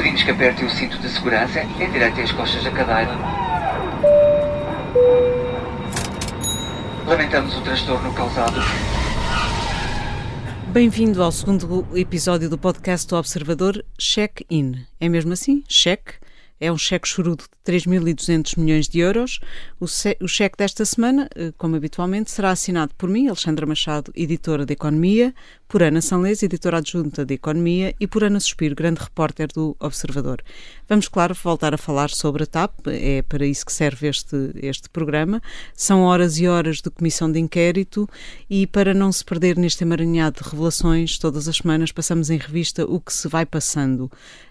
Pedimos que aperte o cinto de segurança e direite as costas da cadeira. Lamentamos o transtorno causado. Bem-vindo ao segundo episódio do podcast do Observador Check-in. É mesmo assim? Check? É um cheque chorudo de 3.200 milhões de euros. O, o, cheque desta semana, eh, como habitualmente, será assinado por mim, Alexandra Machado, editora de Economia, por Ana Sanlês, editora adjunta de Economia, e por Ana Suspiro, grande repórter do Observador. Vamos, claro, voltar a falar sobre a TAP, é para isso que serve este, este programa. São horas e horas de comissão de inquérito e para não se perder neste emaranhado de revelações, todas as semanas passamos em revista o que se vai passando.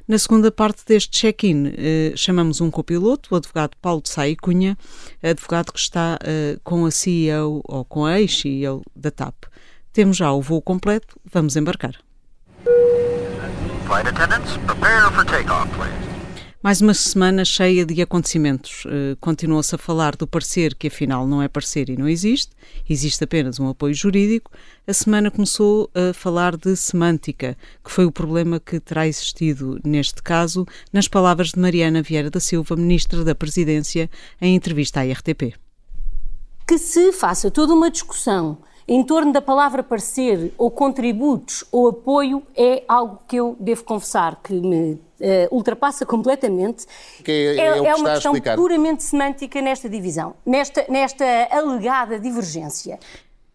Na segunda parte deste check-in, eh, chamamos um copiloto, o advogado Paulo de Saí Cunha, advogado que está eh, com a CEO ou com a ex-CEO da TAP. Temos já o voo completo, vamos embarcar. Flight attendants, prepare for takeoff, please. Mais uma semana cheia de acontecimentos. Uh, Continua-se a falar do parecer que afinal não é parecer e não existe, existe apenas um apoio jurídico. A semana começou a falar de semântica, que foi o problema que terá existido neste caso, nas palavras de Mariana Vieira da Silva, Ministra da Presidência, em entrevista à RTP. Que se faça toda uma discussão em torno da palavra parecer, ou contributos, ou apoio, é algo que eu devo confessar que me Uh, ultrapassa completamente. Que é, é, é, é uma questão puramente semântica nesta divisão, nesta, nesta alegada divergência.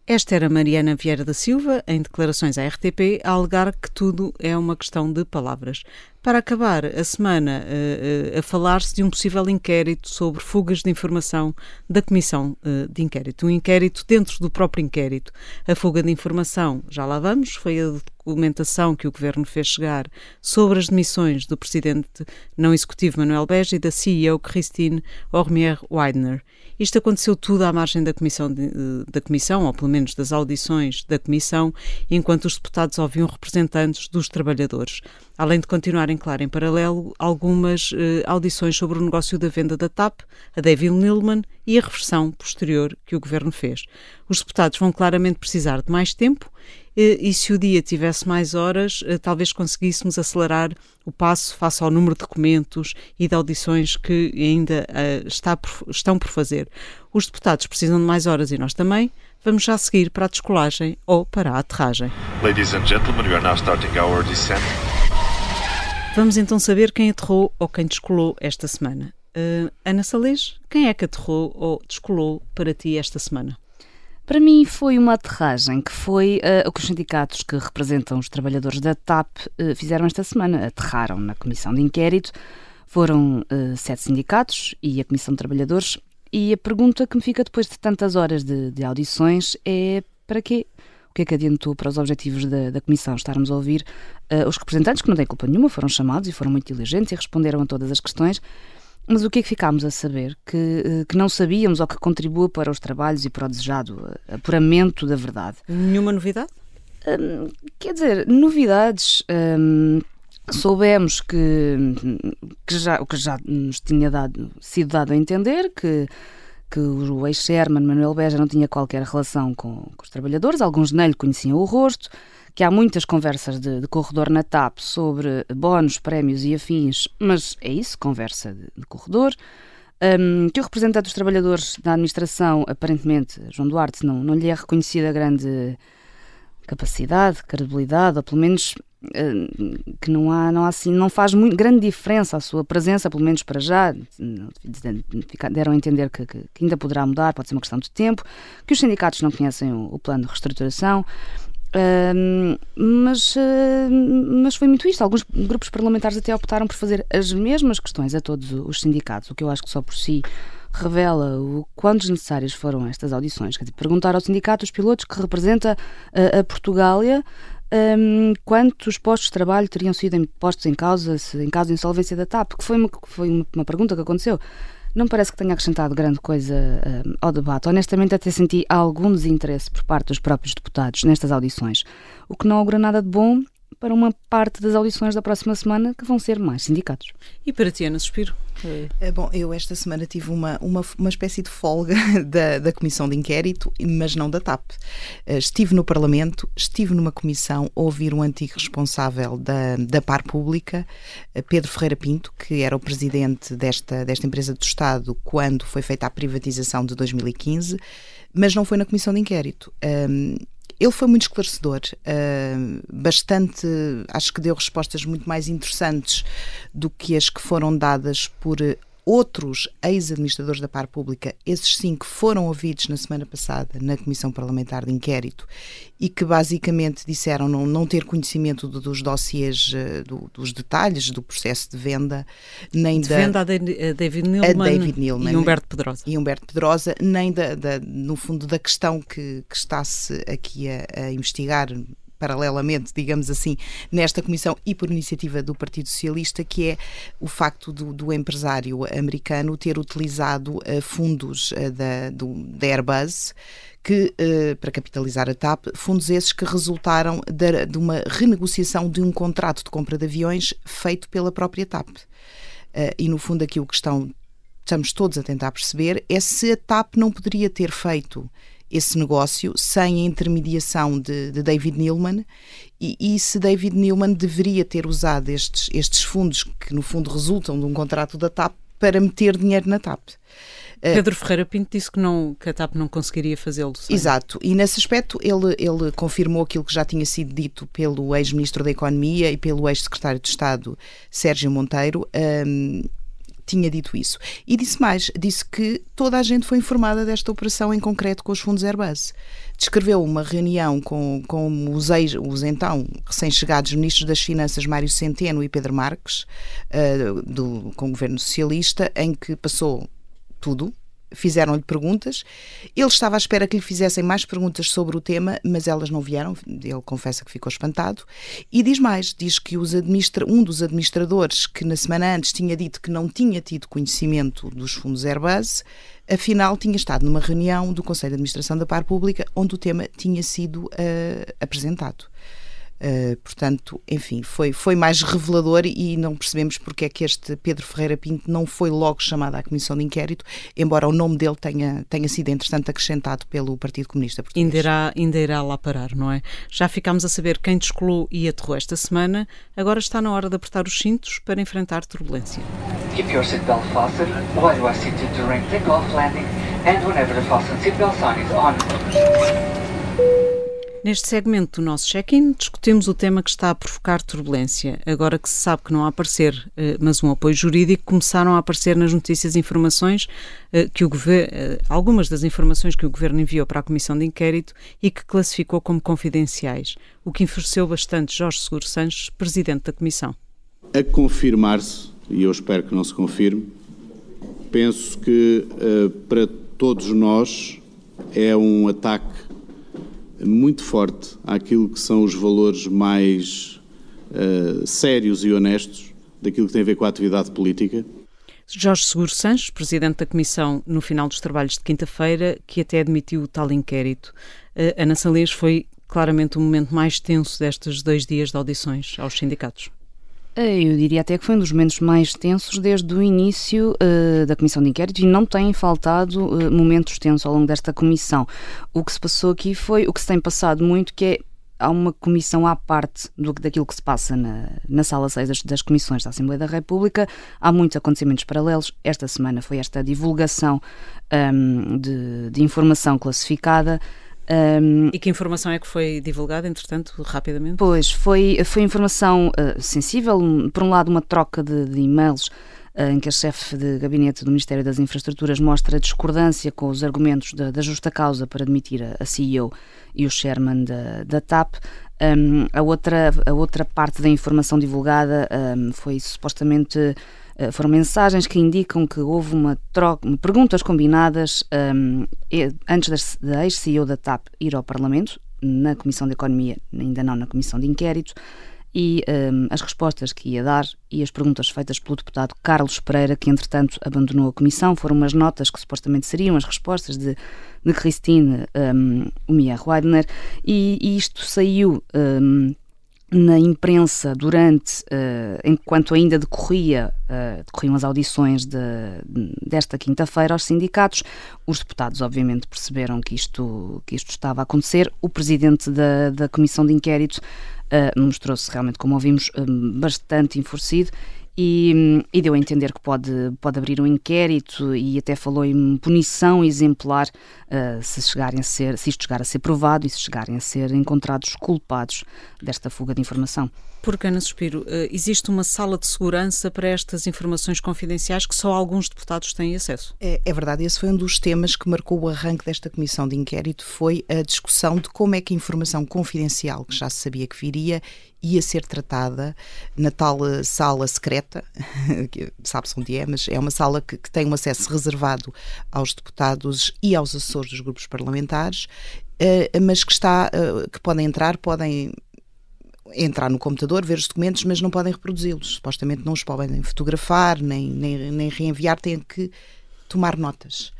Esta era Mariana Vieira da Silva, em declarações à RTP, a alegar que tudo é uma questão de palavras. Para acabar a semana uh, uh, a falar-se de um possível inquérito sobre fugas de informação da Comissão uh, de Inquérito. Um inquérito dentro do próprio inquérito. A fuga de informação, já lá vamos, foi a documentação que o Governo fez chegar sobre as demissões do Presidente não Executivo Manuel Beja e da CEO Christine Ormier-Weidner. Isto aconteceu tudo à margem da comissão, de, da comissão, ou pelo menos das audições da Comissão, enquanto os deputados ouviam representantes dos trabalhadores. Além de continuarem, claro, em paralelo, algumas eh, audições sobre o negócio da venda da TAP, a David Nilman e a reversão posterior que o Governo fez. Os deputados vão claramente precisar de mais tempo eh, e se o dia tivesse mais horas, eh, talvez conseguíssemos acelerar o passo face ao número de documentos e de audições que ainda uh, está por, estão por fazer. Os deputados precisam de mais horas e nós também. Vamos já seguir para a descolagem ou para a aterragem. Ladies and gentlemen, we are now starting our descent. Vamos então saber quem aterrou ou quem descolou esta semana. Uh, Ana Salês, quem é que aterrou ou descolou para ti esta semana? Para mim foi uma aterragem que foi uh, o que os sindicatos que representam os trabalhadores da TAP uh, fizeram esta semana. Aterraram na comissão de inquérito. Foram uh, sete sindicatos e a comissão de trabalhadores. E a pergunta que me fica depois de tantas horas de, de audições é para quê? O que é que adiantou para os objetivos da, da comissão? Estarmos a ouvir os representantes que não têm culpa nenhuma, foram chamados e foram muito diligentes e responderam a todas as questões mas o que é que ficámos a saber? Que, eh, que não sabíamos ou que contribua para os trabalhos e para o desejado eh, apuramento da verdade? Nenhuma novidade? Hum, quer dizer, novidades. Hum, soubemos que, que já, o que já nos tinha dado, sido dado a entender que, que o ex-Sherman Manuel Beja não tinha qualquer relação com, com os trabalhadores, alguns nem lhe conheciam o rosto que há muitas conversas de, de corredor na TAP sobre bónus, prémios e afins, mas é isso, conversa de, de corredor. Um, que o representante dos trabalhadores da administração, aparentemente, João Duarte, não, não lhe é reconhecida grande capacidade, credibilidade, ou pelo menos que não há, não há assim, não faz muito, grande diferença a sua presença, pelo menos para já. Deram a entender que, que, que ainda poderá mudar, pode ser uma questão de tempo, que os sindicatos não conhecem o, o plano de reestruturação mas, uh, mas foi muito isto. Alguns grupos parlamentares até optaram por fazer as mesmas questões a todos os sindicatos, o que eu acho que só por si revela o quão desnecessárias foram estas audições. Quer dizer, perguntar ao sindicato, os pilotos que representa a, a Portugália, um, quantos postos de trabalho teriam sido postos em causa, se, em caso de insolvência da TAP, que foi uma, foi uma pergunta que aconteceu não parece que tenha acrescentado grande coisa uh, ao debate. Honestamente, até senti algum desinteresse por parte dos próprios deputados nestas audições, o que não augura nada de bom para uma parte das audições da próxima semana que vão ser mais sindicatos. E para ti, Ana Suspiro? É, bom, eu esta semana tive uma, uma, uma espécie de folga da, da Comissão de Inquérito, mas não da TAP. Eh, estive no Parlamento, estive numa comissão a ouvir um antigo responsável da, da Par Pública, eh, Pedro Ferreira Pinto, que era o presidente desta, desta empresa do Estado quando foi feita a privatização de 2015, mas não foi na Comissão de Inquérito. Um, ele foi muito esclarecedor, uh, bastante, acho que deu respostas muito mais interessantes do que as que foram dadas por outros ex-administradores da par pública, esses cinco foram ouvidos na semana passada na Comissão Parlamentar de Inquérito e que basicamente disseram não, não ter conhecimento do, dos dossiês, eh, do, dos detalhes do processo de venda, nem de da. Venda a David Neilman, a David Neilman e Humberto Pedrosa. E Humberto Pedrosa, nem da, da no fundo da questão que, que está-se aqui a, a investigar paralelamente, digamos assim, nesta comissão e por iniciativa do Partido Socialista, que é o facto do, do empresário americano ter utilizado uh, fundos uh, da, do, da Airbus que, uh, para capitalizar a TAP, fundos esses que resultaram de, de, uma renegociação de um contrato de compra de aviões feito pela própria TAP. e, no fundo, aqui o que estão, estamos todos a tentar perceber é se a TAP não poderia ter feito esse negócio sem a intermediação de, de David Neilman e, e, se David Neilman deveria ter usado estes, estes fundos, que no fundo resultam de um contrato da TAP, para meter dinheiro na TAP. Eh, Pedro Ferreira Pinto disse que, não, que a TAP não conseguiria fazê-lo. Exato, e nesse aspecto ele, ele confirmou aquilo que já tinha sido dito pelo ex-ministro da Economia e pelo ex-secretário de Estado Sérgio Monteiro. Um, tinha dito isso. E disse mais, disse que toda a gente foi informada desta operação em concreto com os fundos Airbus. Descreveu uma reunião com, com os, ex, os então recém-chegados ministros das Finanças Mário Centeno e Pedro Marques, uh, do, com o governo socialista, em que passou tudo, fizeram-lhe perguntas. Ele estava à espera que lhe fizessem mais perguntas sobre o tema, mas elas não vieram. Ele confessa que ficou espantado. E diz mais: diz que um dos administradores que na semana antes tinha dito que não tinha tido conhecimento dos fundos Airbus, afinal tinha estado numa reunião do Conselho de Administração da Par Pública onde o tema tinha sido uh, apresentado. Uh, portanto, enfim, foi, foi mais revelador e não percebemos porque é que este Pedro Ferreira Pinto não foi logo chamado à comissão de inquérito, embora o nome dele tenha, tenha sido, entretanto, acrescentado pelo Partido Comunista Português. Ainda irá, ainda irá lá parar, não é? Já ficámos a saber quem descolou e aterrou esta semana, agora está na hora de apertar os cintos para enfrentar turbulência. Keep your seatbelt fastened while you are seated during takeoff, landing and whenever the fasten seatbelt sign is on. Neste segmento do nosso check-in, discutimos o tema que está a provocar turbulência. Agora que se sabe que não há aparecer, eh, mas um apoio jurídico, começaram a aparecer nas notícias informações eh, que o governo, eh, algumas das informações que o governo enviou para a comissão de inquérito e que classificou como confidenciais, o que enfureceu bastante Jorge Seguro Sanches, presidente da comissão. A confirmar-se, e eu espero que não se confirme, penso que para todos nós é um ataque muito forte àquilo que são os valores mais uh, sérios e honestos daquilo que tem a ver com a atividade política. Jorge Seguro Sanches, presidente da Comissão no final dos trabalhos de quinta-feira, que até admitiu o tal inquérito. Uh, Ana Salês foi claramente o momento mais tenso destes dois dias de audições aos sindicatos. Eh, eu diria até que foi um dos momentos mais tensos desde o início uh, da comissão de inquérito e não têm faltado uh, momentos tensos ao longo desta comissão. O que se passou aqui foi o que se tem passado muito, que é há uma comissão à parte do, daquilo que se passa na, na sala 6 das, das, comissões da Assembleia da República. Há muitos acontecimentos paralelos. Esta semana foi esta divulgação um, de, de informação classificada. Um, e que informação é que foi divulgada, entretanto, rapidamente? Pois, foi, foi informação uh, sensível. Por um lado, uma troca de, de e-mails uh, em que a chefe de gabinete do Ministério das Infraestruturas mostra discordância com os argumentos da, da justa causa para admitir a, a, CEO e o chairman da, da TAP. Um, a, outra, a outra parte da informação divulgada um, foi supostamente foram mensagens que indicam que houve uma troca, perguntas combinadas um, antes da ex-CEO da TAP ir ao Parlamento, na Comissão de Economia, ainda não na Comissão de Inquérito, e um, as respostas que ia dar e as perguntas feitas pelo deputado Carlos Pereira, que entretanto abandonou a comissão, foram umas notas que supostamente seriam as respostas de, de Christine um, Umia Weidner, e, e, isto saiu. Um, na imprensa durante, uh, enquanto ainda decorria, uh, decorriam as audições de, desta quinta-feira aos sindicatos, os deputados obviamente perceberam que isto, que isto estava a acontecer. O presidente da, da comissão de inquérito uh, mostrou-se realmente, como ouvimos, bastante enfurecido e, e, deu a entender que pode, pode abrir um inquérito e até falou em punição exemplar uh, se, chegarem a ser, se isto chegar a ser provado e se chegarem a ser encontrados culpados desta fuga de informação. Porque, Ana Suspiro, uh, existe uma sala de segurança para estas informações confidenciais que só alguns deputados têm acesso? É, é verdade, esse foi um dos temas que marcou o arranque desta comissão de inquérito, foi a discussão de como é que a informação confidencial, que já se sabia que viria, ia ser tratada na tal eh, sala secreta, que sabe-se onde é, mas é uma sala que, que, tem um acesso reservado aos deputados e aos assessores dos grupos parlamentares, uh, mas que está, uh, que podem entrar, podem entrar no computador, ver os documentos, mas não podem reproduzi-los. Supostamente não os podem fotografar, nem, nem, nem reenviar, têm que tomar notas.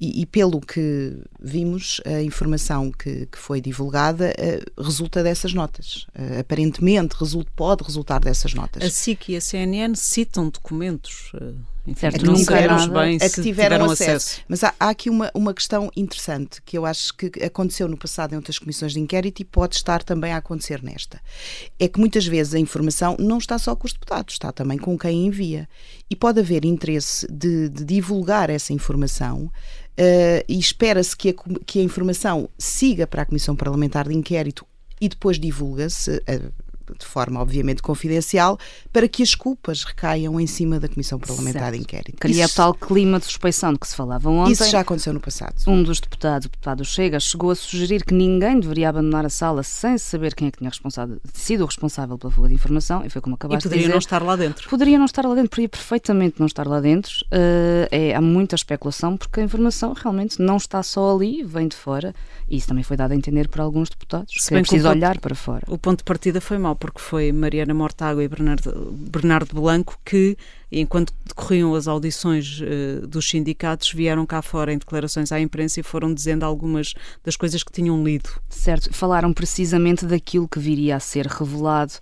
E, e, pelo que vimos, a informação que, que foi divulgada uh, resulta dessas notas. Uh, aparentemente result, pode resultar dessas notas. A SIC e a CNN citam documentos. Uh, certo, não sabemos bem a que tiveram, tiveram acesso. acesso. Mas há, há, aqui uma, uma questão interessante que eu acho que aconteceu no passado em outras comissões de inquérito e pode estar também a acontecer nesta. É que muitas vezes a informação não está só com os deputados, está também com quem envia. E pode haver interesse de, de divulgar essa informação Uh, e espera-se que a, que a informação siga para a Comissão Parlamentar de Inquérito e depois divulga-se, uh, de forma obviamente confidencial, para que as culpas recaiam em cima da Comissão Parlamentar certo. de Inquérito. Cria isso, tal clima de suspeição de que se falava ontem. Isso já aconteceu no passado. Um dos deputados, o deputado Chega, chegou a sugerir que ninguém deveria abandonar a sala sem saber quem é que tinha sido o responsável pela fuga de informação, e foi como acabaste e poderia de dizer. não estar lá dentro. Poderia não estar lá dentro, poderia perfeitamente não estar lá dentro. Uh, é, há muita especulação, porque a informação realmente não está só ali, vem de fora, e isso também foi dado a entender por alguns deputados, Se que é preciso olhar para fora. O ponto de partida foi mau, porque foi Mariana Mortágua e Bernardo, Bernardo Blanco que, enquanto decorriam as audições uh, dos sindicatos, vieram cá fora em declarações à imprensa e foram dizendo algumas das coisas que tinham lido. Certo, falaram precisamente daquilo que viria a ser revelado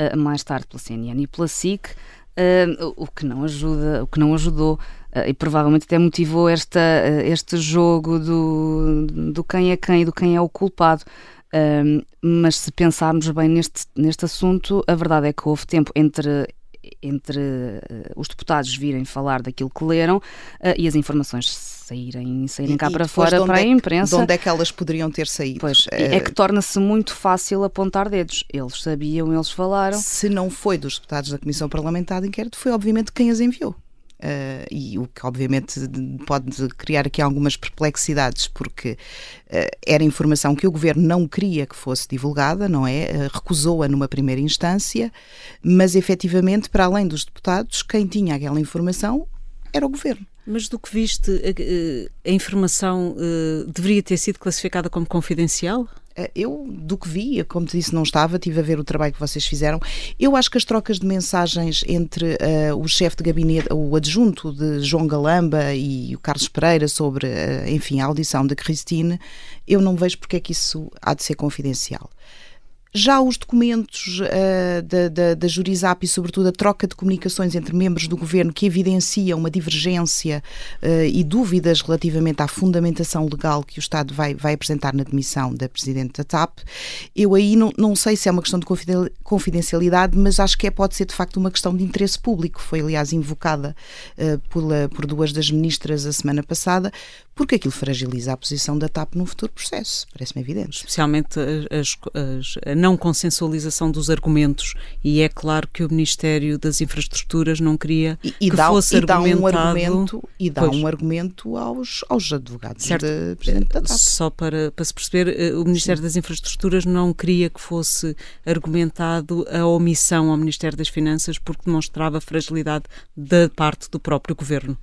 uh, mais tarde pela CNN e pela SIC, uh, o que não ajuda, o que não ajudou e provavelmente até motivou esta, este jogo do, do quem é quem e do quem é o culpado. Um, mas se pensarmos bem neste, neste assunto, a verdade é que houve tempo entre entre uh, os deputados virem falar daquilo que leram uh, e as informações saírem, saírem e, cá e para fora para a imprensa. De onde é que elas poderiam ter saído? Pois, é que torna-se muito fácil apontar dedos. Eles sabiam, eles falaram. Se não foi dos deputados da Comissão Parlamentar de Inquérito, foi obviamente quem as enviou. Uh, e o que obviamente pode criar aqui algumas perplexidades, porque uh, era informação que o governo não queria que fosse divulgada, não é? Uh, recusou-a numa primeira instância, mas efetivamente, para além dos deputados, quem tinha aquela informação era o governo. Mas do que viste, a, a informação deveria ter sido classificada como confidencial? Eh, eu, do que vi, como te disse, não estava, tive a ver o trabalho que vocês fizeram. Eu acho que as trocas de mensagens entre uh, o chefe de gabinete, o adjunto de João Galamba e o Carlos Pereira sobre, uh, enfim, a audição de Cristine, eu não vejo porque é que isso há de ser confidencial. Já os documentos uh, da, da, da e, sobretudo, a troca de comunicações entre membros do governo que evidenciam uma divergência uh, e dúvidas relativamente à fundamentação legal que o Estado vai, vai apresentar na demissão da Presidente da TAP, eu aí não, não sei se é uma questão de confidencialidade, mas acho que é, pode ser de facto uma questão de interesse público. Foi, aliás, invocada uh, por, por duas das ministras a semana passada, porque aquilo fragiliza a posição da TAP num futuro processo, parece-me evidente. Especialmente as, as, a não consensualização dos argumentos, e é claro que o Ministério das Infraestruturas não queria e, e que dá, fosse e argumentado... Dá um argumento, e dá pois, um argumento aos, aos advogados certo, da Presidente da TAP. Só para, para se perceber, eh, o Ministério Sim. das Infraestruturas não queria que fosse argumentado a omissão ao Ministério das Finanças porque demonstrava fragilidade da parte do próprio Governo.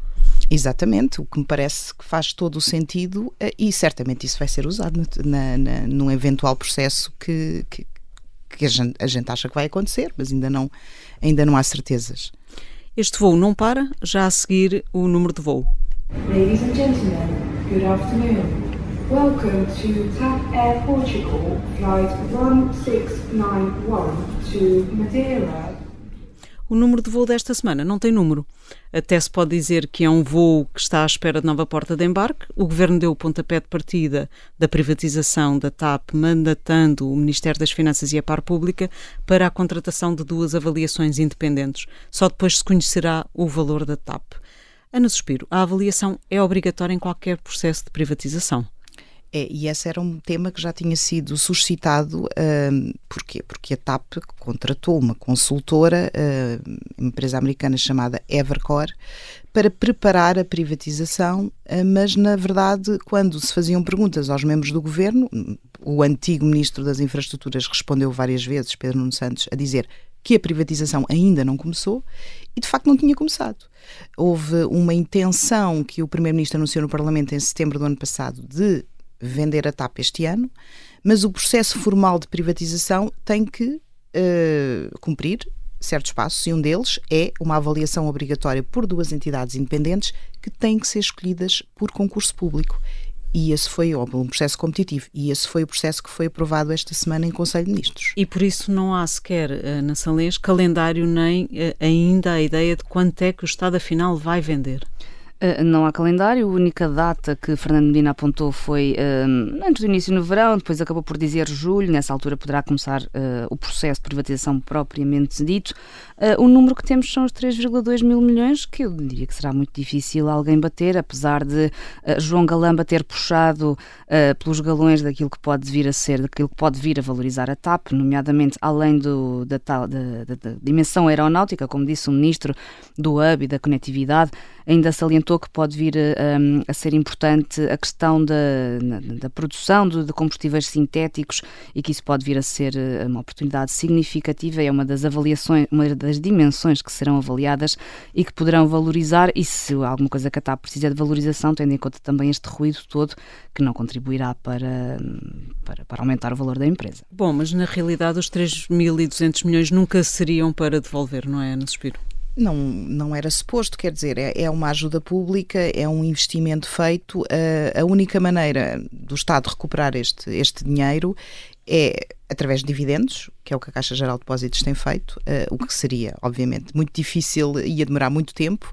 Exatamente, o que me parece que faz todo o sentido eh, e certamente isso vai ser usado na, na, num eventual processo que, que, que a, gente, a, gente, acha que vai acontecer, mas ainda não, ainda não há certezas. Este voo não para, já a seguir o número de voo. Ladies and gentlemen, good afternoon. Welcome to TAP Air Portugal, flight 1691 to Madeira. O número de voo desta semana não tem número. Até se pode dizer que é um voo que está à espera de nova porta de embarque. O governo deu o pontapé de partida da privatização da TAP, mandatando o Ministério das Finanças e a Par Pública para a contratação de duas avaliações independentes. Só depois se conhecerá o valor da TAP. Ana Suspiro, a avaliação é obrigatória em qualquer processo de privatização. É, e esse era um tema que já tinha sido suscitado. Uh, porquê? Porque a TAP contratou uma consultora, uh, empresa americana chamada Evercore, para preparar a privatização, uh, mas na verdade, quando se faziam perguntas aos membros do governo, o antigo ministro das Infraestruturas respondeu várias vezes, Pedro Nuno Santos, a dizer que a privatização ainda não começou e de facto não tinha começado. Houve uma intenção que o primeiro-ministro anunciou no Parlamento em setembro do ano passado de vender a TAP este ano, mas o processo formal de privatização tem que uh, cumprir certos passos e um deles é uma avaliação obrigatória por duas entidades independentes que têm que ser escolhidas por concurso público. E esse foi um processo competitivo. E esse foi o processo que foi aprovado esta semana em Conselho de Ministros. E por isso não há sequer, uh, na Salês, calendário nem uh, ainda a ideia de quanto é que o Estado afinal vai vender. Uh, não há calendário, a única data que Fernando Medina apontou foi uh, antes do início no verão, depois acabou por dizer julho, nessa altura poderá começar uh, o processo de privatização propriamente dito. o número que temos são os 3,2 mil milhões, que eu diria que será muito difícil alguém bater, apesar de João Galamba ter puxado pelos galões daquilo que pode vir a ser, daquilo que pode vir a valorizar a TAP, nomeadamente além do, da, da, da, da dimensão aeronáutica, como disse o ministro do hub e da conectividade, ainda salientou que pode vir a, hum, a ser importante a questão da, da produção de, de, combustíveis sintéticos e que isso pode vir a ser eh, uma oportunidade significativa. É uma das avaliações, uma das dimensões que serão avaliadas e que poderão valorizar. E se alguma coisa que a TAP precisa de valorização, tendo em conta também este ruído todo, que não contribuirá para, para, para aumentar o valor da empresa. Bom, mas na realidade os 3.200 milhões nunca seriam para devolver, não é, Ana Suspiro? Não, não era suposto, quer dizer, é, é uma ajuda pública, é um investimento feito. Uh, a única maneira do Estado recuperar este, este dinheiro é através de dividendos, que é o que a Caixa Geral de Depósitos tem feito, uh, o que seria, obviamente, muito difícil e ia demorar muito tempo,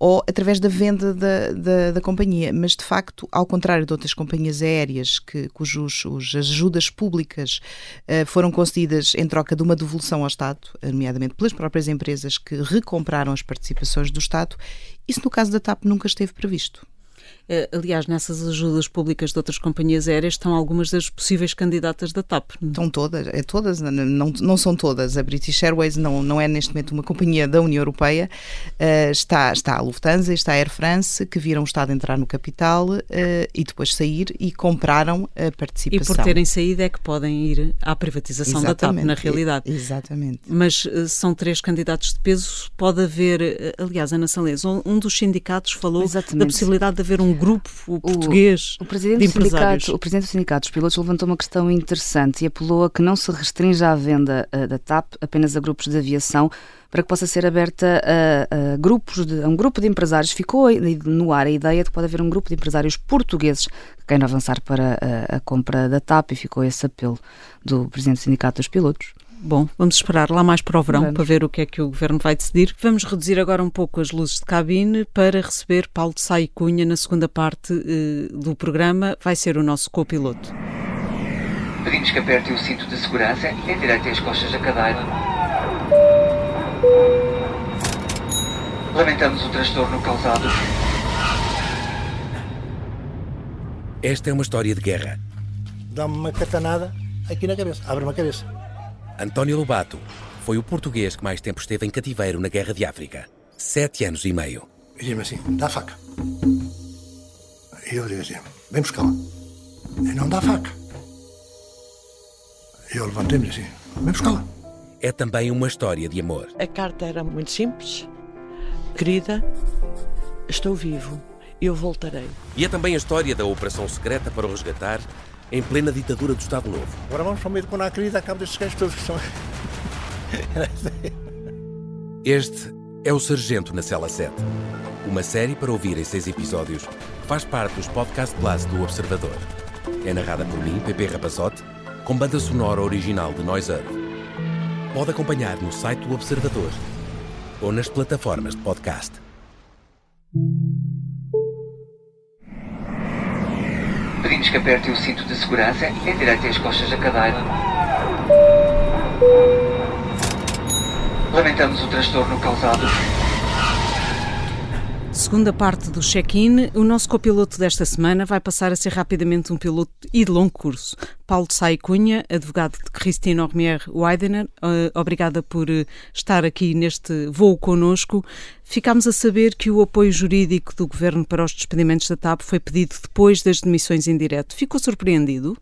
ou através da venda da, da, da, companhia. Mas, de facto, ao contrário de outras companhias aéreas que, cujos as ajudas públicas uh, foram concedidas em troca de uma devolução ao Estado, nomeadamente pelas próprias empresas que recompraram as participações do Estado, isso no caso da TAP nunca esteve previsto. Eh, aliás, nessas ajudas públicas de outras companhias aéreas estão algumas das possíveis candidatas da TAP. Estão todas, é todas, não, não são todas. A British Airways não, não é neste momento uma companhia da União Europeia. Uh, está, está a Lufthansa, está a Air France, que viram o Estado entrar no capital uh, e depois sair e compraram a participação. E por terem saído é que podem ir à privatização Exatamente. da TAP, na realidade. Exatamente. Mas uh, são três candidatos de peso. Pode haver, aliás, Ana Salês, um dos sindicatos falou Exatamente. da possibilidade de haver um grupo português o, o presidente de empresários. o presidente do Sindicato dos Pilotos levantou uma questão interessante e apelou a que não se restrinja a venda uh, da TAP apenas a grupos de aviação para que possa ser aberta a, a grupos de, a um grupo de empresários. Ficou no ar a ideia de que pode haver um grupo de empresários portugueses que queiram avançar para a, a compra da TAP e ficou esse apelo do presidente do Sindicato dos Pilotos. Bom, vamos esperar lá mais para o verão vamos. para ver o que é que o Governo vai decidir. Vamos reduzir agora um pouco as luzes de cabine para receber Paulo de Sai Cunha na segunda parte eh, do programa. Vai ser o nosso copiloto. Pedimos que aperte o cinto de segurança e endireite as costas da cadeira. Lamentamos o transtorno causado. Esta é uma história de guerra. Dá-me uma catanada aqui na cabeça. Abre-me a cabeça. António Lobato foi o português que mais tempo esteve em cativeiro na Guerra de África. Sete anos e meio. E diz-me assim, dá a faca. E eu digo assim, vem buscá-la. E não dá a faca. E eu levantei-me assim, vem buscá-la. É também uma história de amor. A carta era muito simples. Querida, estou vivo. Eu voltarei. E é também a história da operação secreta para o resgatar em plena ditadura do Estado Novo. Agora vamos para o meio de a querida, acabo destes gajos todos que são. este é o Sargento na Cela 7. Uma série para ouvir em seis episódios. Faz parte dos Podcast Plus do Observador. É narrada por mim, Pepe Rapazote, com banda sonora original de Noiser. Pode acompanhar no site do Observador ou nas plataformas de podcast. Pedimos que aperte o cinto de segurança, endireite as costas da cadeira. Lamentamos o transtorno causado. Segunda parte do check-in, o nosso copiloto desta semana vai passar a ser rapidamente um piloto e de longo curso. Paulo Sai Cunha, advogado de Christine Ormier Weidener, uh, obrigada por uh, estar aqui neste voo connosco. Ficámos a saber que o apoio jurídico do Governo para os despedimentos da TAP foi pedido depois das demissões em direto. Ficou surpreendido?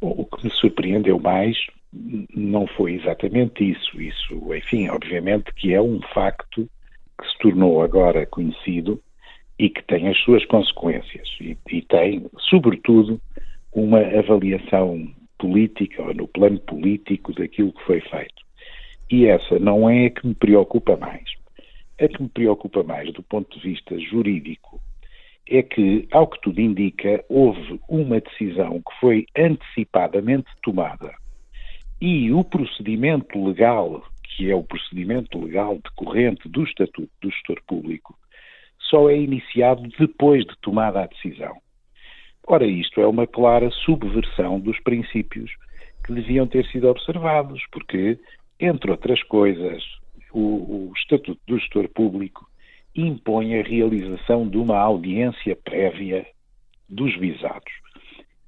O que me surpreendeu mais não foi exatamente isso. Isso, enfim, obviamente que é um facto que se tornou agora conhecido e que tem as suas consequências e, e tem, sobretudo, uma avaliação política ou no plano político daquilo que foi feito. E essa não é a que me preocupa mais. A que me preocupa mais do ponto de vista jurídico é que, ao que tudo indica, houve uma decisão que foi antecipadamente tomada e o procedimento legal que é o procedimento legal decorrente do Estatuto do Gestor Público, só é iniciado depois de tomada a decisão. Ora, isto é uma clara subversão dos princípios que deviam ter sido observados, porque, entre outras coisas, o, o Estatuto do Gestor Público impõe a realização de uma audiência prévia dos visados.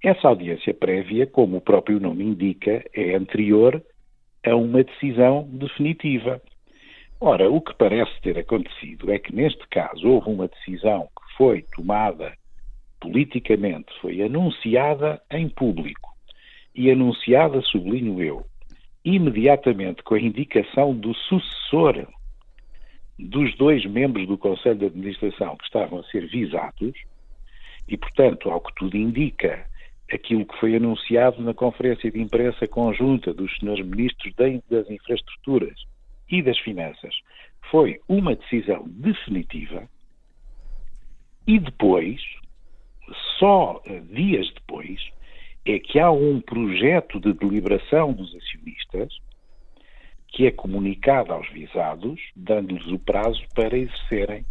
Essa audiência prévia, como o próprio nome indica, é anterior a uma decisão definitiva. Ora, o que parece ter acontecido é que, neste caso, houve uma decisão que foi tomada politicamente, foi anunciada em público e anunciada, sublinho eu, imediatamente com a indicação do sucessor dos dois membros do Conselho de Administração que estavam a ser visados, e, portanto, ao que tudo indica, aquilo que foi anunciado na conferência de imprensa conjunta dos senhores ministros das infraestruturas e das finanças foi uma decisão definitiva e depois, só eh, dias depois, é que há um projeto de deliberação dos acionistas que é comunicado aos visados, dando-lhes o prazo para exercerem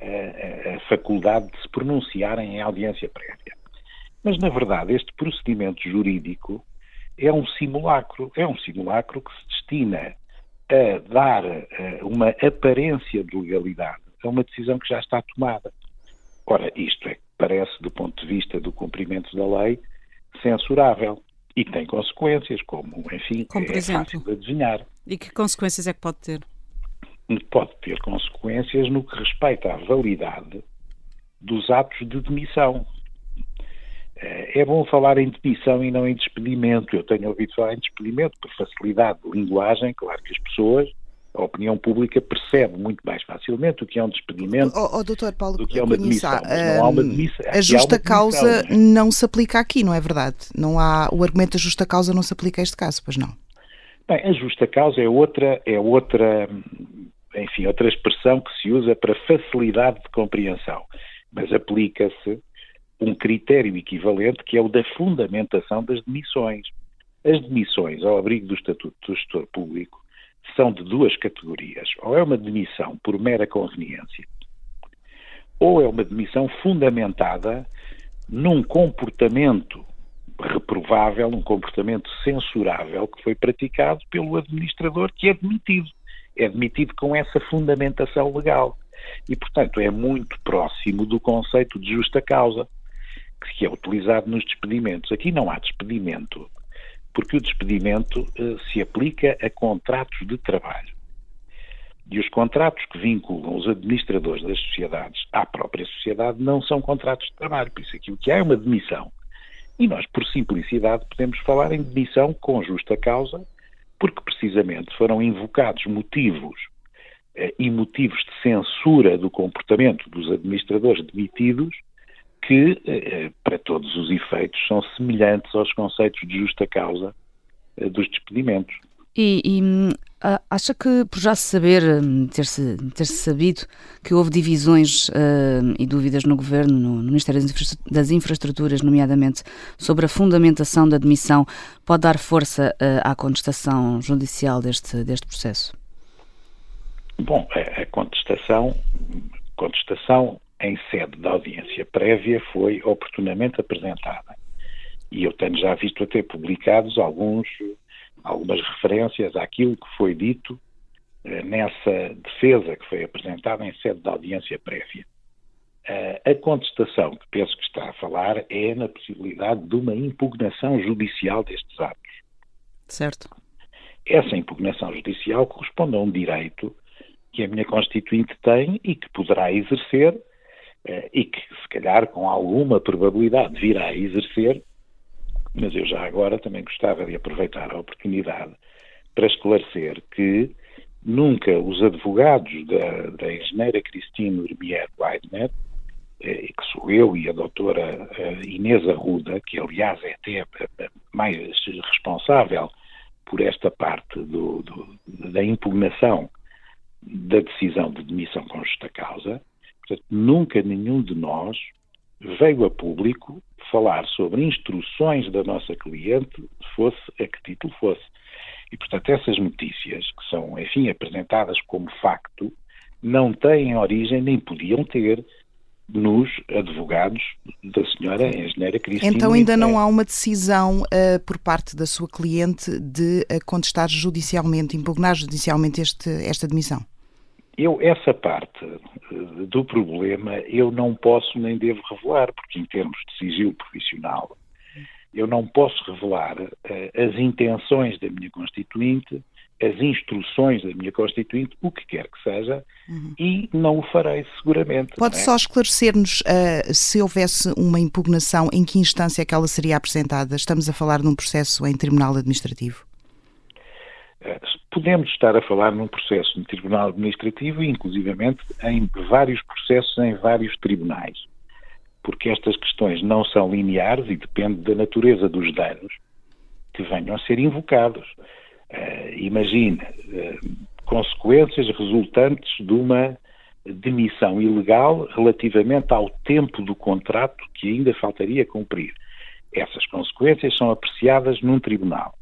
a, eh, a, a faculdade de se pronunciarem em audiência prévia. Mas, na verdade, este procedimento jurídico é um simulacro. É um simulacro que se destina a dar uh, uma aparência de legalidade a uma decisão que já está tomada. Ora, isto é, parece, do ponto de vista do cumprimento da lei, censurável. E tem consequências, como, enfim, como, é exemplo? fácil de adivinhar. E que consequências é que pode ter? Pode ter consequências no que respeita à validade dos atos de demissão. É bom falar em demissão e não em despedimento. Eu tenho ouvido falar em despedimento por facilidade de linguagem. Claro que as pessoas, a opinião pública, percebe muito mais facilmente o que é um despedimento oh, oh, doutor Paulo do que é uma demissão. não há uma hum, demissão. A justa causa não, é? não se aplica aqui, não é verdade? Não há, o argumento da justa causa não se aplica a este caso, pois não? Bem, a justa causa é outra, é outra, enfim, outra expressão que se usa para facilidade de compreensão, mas aplica-se um critério equivalente que é o da fundamentação das demissões. As demissões ao abrigo do Estatuto do Gestor Público são de duas categorias. Ou é uma demissão por mera conveniência, ou é uma demissão fundamentada num comportamento reprovável, um comportamento censurável que foi praticado pelo administrador que é demitido. É demitido com essa fundamentação legal. E, portanto, é muito próximo do conceito de justa causa que é utilizado nos despedimentos. Aqui não há despedimento, porque o despedimento uh, se aplica a contratos de trabalho. E os contratos que vinculam os administradores das sociedades à própria sociedade não são contratos de trabalho. Por isso, aqui o que há é uma demissão. E nós, por simplicidade, podemos falar em demissão com justa causa, porque precisamente foram invocados motivos eh, e motivos de censura do comportamento dos administradores demitidos que, eh, para todos os efeitos, são semelhantes aos conceitos de justa causa eh, dos despedimentos. E, e Ah, acha que, por já se saber, hum, ter-se ter -se sabido que houve divisões uh, e dúvidas no Governo, no, Ministério das Infraestruturas, nomeadamente, sobre a fundamentação da demissão, pode dar força uh, à contestação judicial deste, deste processo? Bom, a contestação, contestação em sede de audiência prévia foi oportunamente apresentada. E eu tenho já visto até publicados alguns algumas referências àquilo que foi dito eh, nessa defesa que foi apresentada em sede de audiência prévia. Eh, a contestação que penso que está a falar é na possibilidade de uma impugnação judicial destes atos. Certo. Essa impugnação judicial corresponde a um direito que a minha Constituinte tem e que poderá exercer e que, se calhar, com alguma probabilidade virá a exercer mas eu já agora também gostava de aproveitar a oportunidade para esclarecer que nunca os advogados da, da engenheira Cristina Urbier Weidner, eh, que sou eu e a doutora eh, Inês Arruda, que aliás é até mais responsável por esta parte do, do, da impugnação da decisão de demissão com justa causa, portanto, nunca nenhum de nós veio a público falar sobre instruções da nossa cliente, fosse a que título fosse. E, portanto, essas notícias, que são, enfim, apresentadas como facto, não têm origem, nem podiam ter, nos advogados da senhora engenheira Cristina. Então ainda não há uma decisão uh, por parte da sua cliente de uh, contestar judicialmente, impugnar judicialmente este, esta demissão? Eu, essa parte eh, do problema, eu não posso nem devo revelar, porque em termos de sigilo profissional, eu não posso revelar uh, as intenções da minha constituinte, as instruções da minha constituinte, o que quer que seja, uhum. e não o farei seguramente. Pode é? só esclarecer-nos uh, se houvesse uma impugnação, em que instância é que ela seria apresentada? Estamos a falar de um processo em tribunal administrativo? Podemos estar a falar num processo no Tribunal Administrativo e, inclusivamente, em vários processos em vários tribunais, porque estas questões não são lineares e depende da natureza dos danos que venham a ser invocados. Uh, imagine uh, consequências resultantes de uma demissão ilegal relativamente ao tempo do contrato que ainda faltaria cumprir. Essas consequências são apreciadas num tribunal.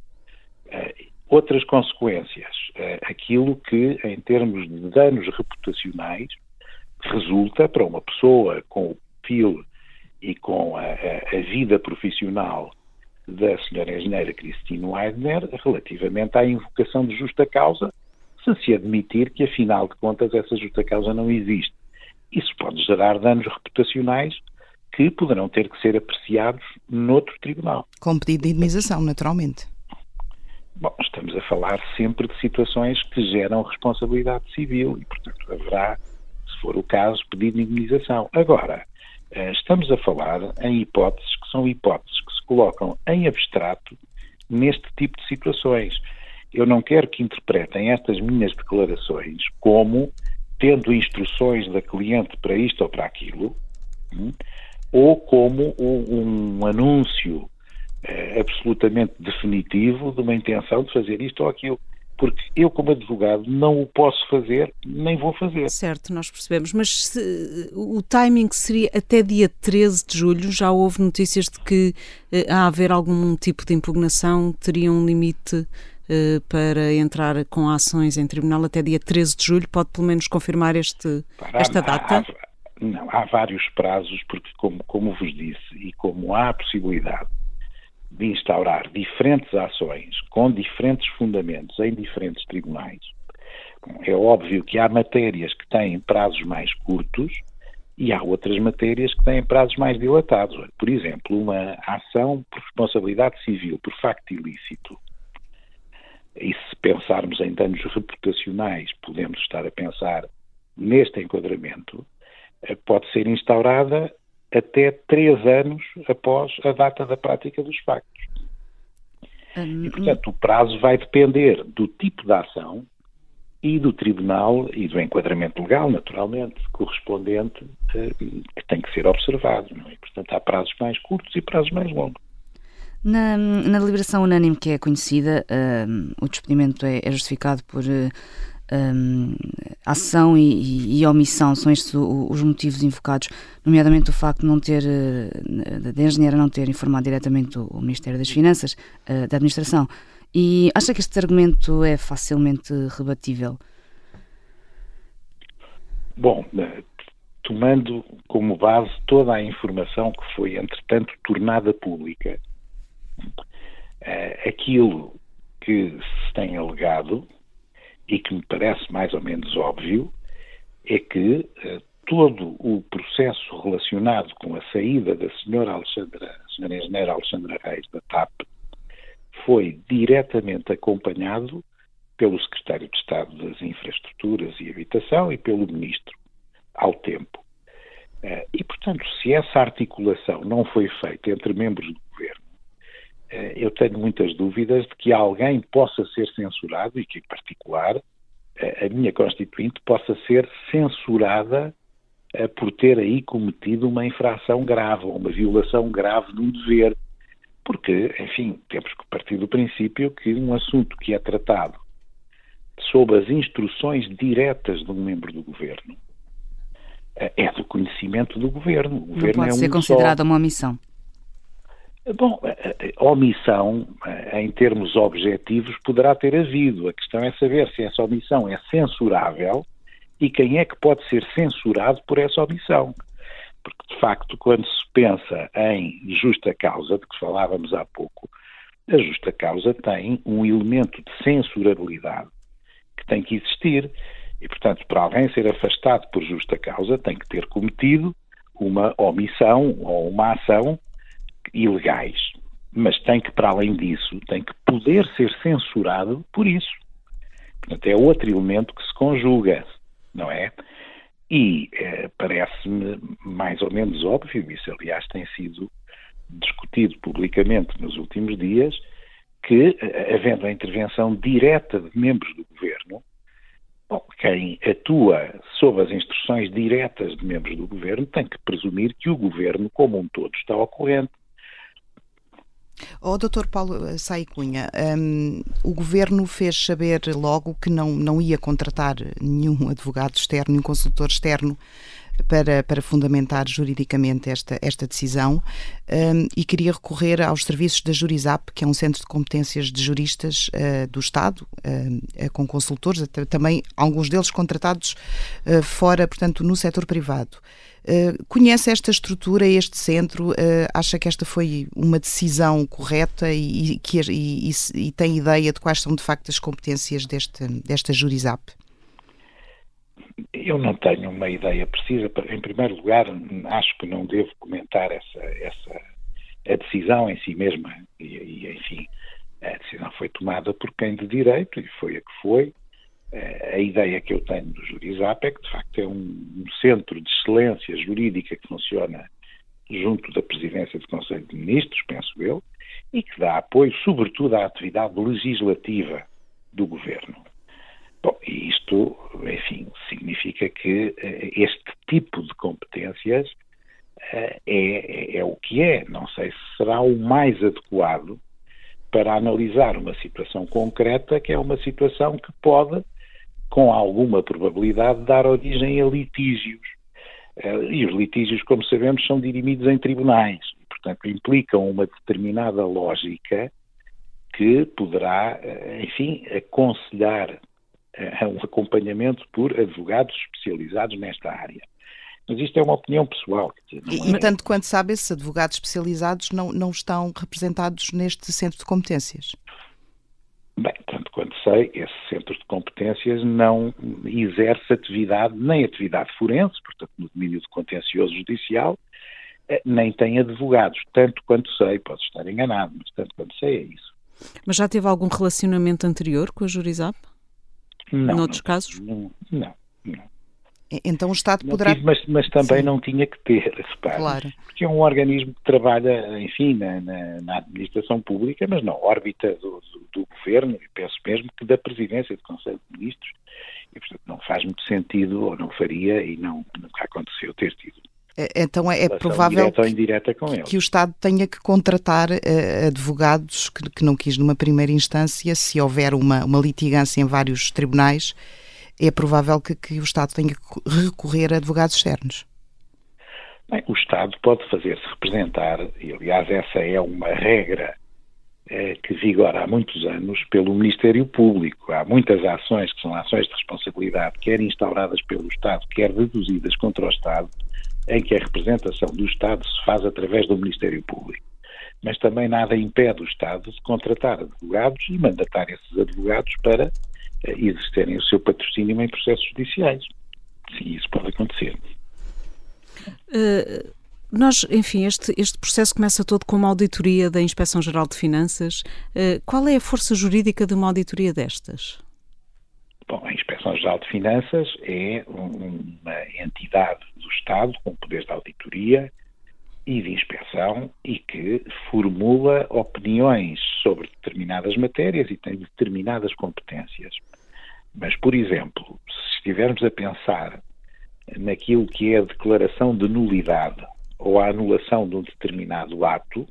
Uh, Outras consequências, eh, aquilo que, em termos de danos reputacionais, resulta para uma pessoa com o perfil e com a, a, a vida profissional da senhora engenheira Christine Weidner relativamente à invocação de justa causa, se se admitir que, afinal de contas, essa justa causa não existe. Isso pode gerar danos reputacionais que poderão ter que ser apreciados noutro tribunal. Com pedido de indenização, naturalmente. Bom, estamos a falar sempre de situações que geram responsabilidade civil e, portanto, haverá, se for o caso, pedido de indemnização. Agora, eh, estamos a falar em hipóteses que são hipóteses que se colocam em abstrato neste tipo de situações. Eu não quero que interpretem estas minhas declarações como tendo instruções da cliente para isto ou para aquilo, hum, ou como um, anúncio absolutamente definitivo de uma intenção de fazer isto ou aquilo. Porque eu, como advogado, não o posso fazer, nem vou fazer. Certo, nós percebemos. Mas se, o timing seria até dia 13 de julho. Já houve notícias de que, eh, a haver algum tipo de impugnação, teria um limite eh, para entrar com ações em tribunal até dia 13 de julho. Pode pelo menos confirmar este, Para, esta data? Há, não, há vários prazos, porque, como, como vos disse, e como há a possibilidade de instaurar diferentes ações com diferentes fundamentos em diferentes tribunais. É óbvio que há matérias que têm prazos mais curtos e há outras matérias que têm prazos mais dilatados. Por exemplo, uma ação por responsabilidade civil, por facto ilícito. E se pensarmos em danos reputacionais, podemos estar a pensar neste enquadramento, eh, pode ser instaurada até três anos após a data da prática dos factos. Hum, e, portanto, o prazo vai depender do tipo de ação e do tribunal e do enquadramento legal, naturalmente, correspondente, eh, que tem que ser observado. Não é? Portanto, há prazos mais curtos e prazos mais longos. Na, na deliberação unânime que é conhecida, uh, o despedimento é, é justificado por uh, um, ação e, e, omissão são estes os motivos invocados, nomeadamente o facto de não ter, da engenheira não ter informado diretamente o, Ministério das Finanças, uh, da Administração. E acha que este argumento é facilmente rebatível? Bom, eh, tomando como base toda a informação que foi, entretanto, tornada pública, aquilo que se tem alegado e que me parece mais ou menos óbvio é que uh, todo o processo relacionado com a saída da senhora, Alexandra, senhora engenheira Alexandra Reis da TAP foi diretamente acompanhado pelo secretário de Estado das Infraestruturas e Habitação e pelo ministro ao tempo. Uh, e, portanto, se essa articulação não foi feita entre membros do eu tenho muitas dúvidas de que alguém possa ser censurado e que, em particular, a minha constituinte possa ser censurada uh, por ter aí cometido uma infração grave ou uma violação grave de um dever. Porque, enfim, temos que partir do princípio que um assunto que é tratado sob as instruções diretas de um membro do governo é do conhecimento do governo. O governo Não pode é ser um considerada uma omissão. Bom, a omissão, em termos objetivos, poderá ter havido. A questão é saber se essa omissão é censurável e quem é que pode ser censurado por essa omissão. Porque, de facto, quando se pensa em justa causa, de que falávamos há pouco, a justa causa tem um elemento de censurabilidade que tem que existir. E, portanto, para alguém ser afastado por justa causa, tem que ter cometido uma omissão ou uma ação ilegais, mas tem que, para além disso, tem que poder ser censurado por isso. Portanto, é outro elemento que se conjuga, não é? E eh, parece-me mais ou menos óbvio, isso aliás tem sido discutido publicamente nos últimos dias, que, eh, havendo a intervenção direta de membros do governo, bom, quem atua sob as instruções diretas de membros do governo tem que presumir que o governo, como um todo, está ao corrente. Oh, Dr. Paulo Sai Cunha, um, o governo fez saber logo que não, não ia contratar nenhum advogado externo, nenhum consultor externo para, para fundamentar juridicamente esta, esta decisão um, e queria recorrer aos serviços da Jurizap, que é um centro de competências de juristas uh, do Estado, uh, com consultores, também alguns deles contratados uh, fora, portanto, no setor privado. Uh, conhece esta estrutura, este centro? Uh, acha que esta foi uma decisão correta e, e, que, e, e, tem ideia de quais são de facto as competências deste, desta Jurizap? Eu não tenho uma ideia precisa. Em primeiro lugar, acho que não devo comentar essa, essa a decisão em si mesma. E, enfim, a decisão foi tomada por quem de direito e foi a que foi. Eh, a ideia que eu tenho do Jurizap é que, de facto, é um, centro de excelência jurídica que funciona junto da presidência do Conselho de Ministros, penso eu, e que dá apoio, sobretudo, à atividade legislativa do governo. Bom, e isto, enfim, significa que uh, este tipo de competências uh, é, é o que é. Não sei se será o mais adequado para analisar uma situação concreta, que é uma situação que pode com alguma probabilidade, dar origem a litígios. Eh, e os litígios, como sabemos, são dirimidos em tribunais. Portanto, implicam uma determinada lógica que poderá, eh, enfim, aconselhar eh, um acompanhamento por advogados especializados nesta área. Mas isto é uma opinião pessoal. Dizer, é... E tanto quanto sabe, esses advogados especializados não, não estão representados neste centro de competências? Bem, tanto quanto sei, esse centro de competências não exerce atividade, nem atividade forense, portanto, no domínio do contencioso judicial, eh, nem tem advogados. Tanto quanto sei, posso estar enganado, mas tanto quanto sei é isso. Mas já teve algum relacionamento anterior com a Jurizap? Não. Noutros não, casos? Não, não, não. Então o Estado poderá. Tive, mas, mas, também Sim. não tinha que ter, repare. Claro. Porque é um organismo que trabalha, enfim, na, na, na administração pública, mas na órbita do, do, do, governo, e penso mesmo que da presidência do Conselho de Ministros. E, portanto, não faz muito sentido, ou não faria, e não, nunca aconteceu ter tido Então é, é provável que, que o Estado tenha que contratar uh, advogados que, que, não quis numa primeira instância, se houver uma, uma litigância em vários tribunais, é provável que, que o Estado tenha que recorrer a advogados externos. Bem, o Estado pode fazer-se representar, e aliás essa é uma regra eh, que vigora há muitos anos pelo Ministério Público. Há muitas ações que são ações de responsabilidade, quer instauradas pelo Estado, quer deduzidas contra o Estado, em que a representação do Estado se faz através do Ministério Público. Mas também nada impede o Estado de contratar advogados e mandatar esses advogados para exercerem o seu patrocínio em processos judiciais. Sim, isso pode acontecer. Uh, nós, enfim, este, este processo começa todo com uma auditoria da Inspeção-Geral de Finanças. Uh, qual é a força jurídica de uma auditoria destas? Bom, a Inspeção-Geral de Finanças é uma entidade do Estado com poderes de auditoria e de inspeção e que formula opiniões sobre determinadas matérias e tem determinadas competências. Mas, por exemplo, se estivermos a pensar naquilo que é a declaração de nulidade ou a anulação de um determinado ato,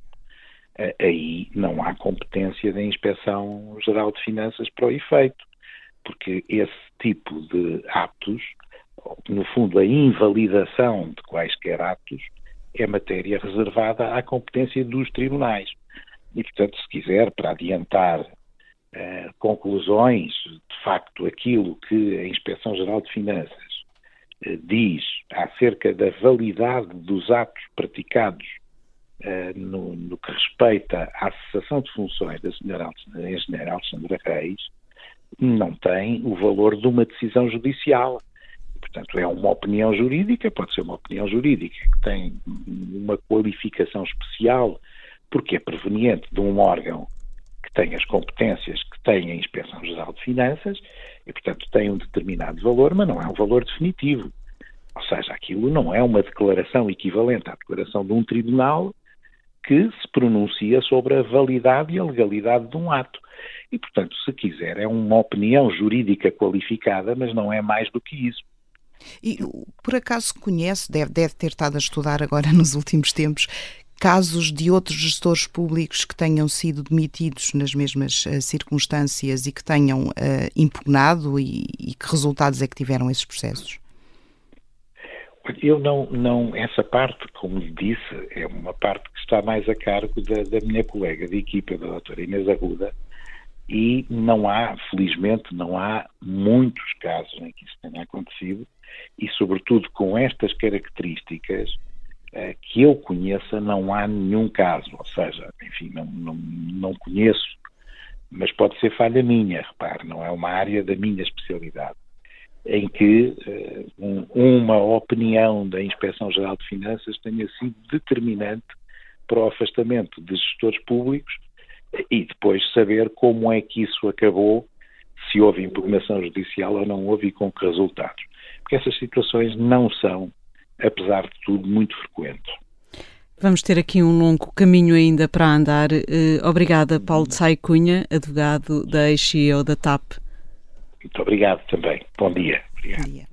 eh, aí não há competência da Inspeção Geral de Finanças para o efeito porque esse tipo de atos, no fundo, a invalidação de quaisquer atos, é matéria reservada à competência dos tribunais. E, portanto, se quiser, para adiantar uh, conclusões, de facto, aquilo que a Inspeção-Geral de Finanças uh, diz acerca da validade dos atos praticados uh, no, no, que respeita à cessação de funções da senhora engenheira Alexandra Reis, não tem o valor de uma decisão judicial. Portanto, é uma opinião jurídica, pode ser uma opinião jurídica que tem uma qualificação especial, porque é proveniente de um órgão que tem as competências que tem a Inspeção Geral de Finanças e, portanto, tem um determinado valor, mas não é um valor definitivo. Ou seja, aquilo não é uma declaração equivalente à declaração de um tribunal que se pronuncia sobre a validade e a legalidade de um ato. E, portanto, se quiser, é uma opinião jurídica qualificada, mas não é mais do que isso. E por acaso conhece, deve, deve ter estado a estudar agora nos últimos tempos, casos de outros gestores públicos que tenham sido demitidos nas mesmas uh, circunstâncias e que tenham uh, impugnado e, e, que resultados é que tiveram esses processos? Eu não, não, essa parte, como lhe disse, é uma parte que está mais a cargo da, da minha colega de equipa, da doutora Inês Arruda, e não há, felizmente, não há muitos casos em que isso tenha acontecido e, sobretudo, com estas características eh, que eu conheça, não há nenhum caso. Ou seja, enfim, não, não, não conheço, mas pode ser falha minha, repare, não é uma área da minha especialidade, em que eh, um, uma opinião da Inspeção Geral de Finanças tenha sido determinante para o afastamento de gestores públicos e depois saber como é que isso acabou, se houve impugnação judicial ou não houve e com que resultados. Porque essas situações não são, apesar de tudo, muito frequentes. Vamos ter aqui um longo caminho ainda para andar. Uh, obrigada, Paulo de Sai Cunha, advogado da ex-CEO da TAP. Muito obrigado também. Bom dia. Obrigado. Bom dia.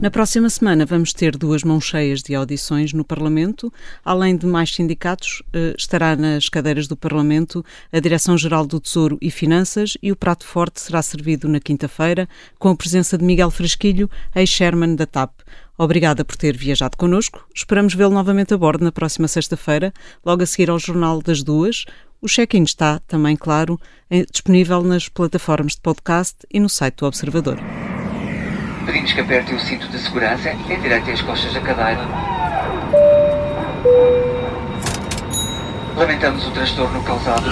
Na próxima semana vamos ter duas mãos cheias de audições no Parlamento. Além de mais sindicatos, eh, estará nas cadeiras do Parlamento a Direção-Geral do Tesouro e Finanças e o prato forte será servido na quinta-feira com a presença de Miguel Fresquilho, ex-chairman da TAP. Obrigada por ter viajado connosco. Esperamos vê-lo novamente a bordo na próxima sexta-feira, logo a seguir ao Jornal das Duas. O check-in está, também claro, disponível nas plataformas de podcast e no site do Observador. Pedimos que aperte o cinto de segurança e endireite as costas da cadeira. Lamentamos o transtorno causado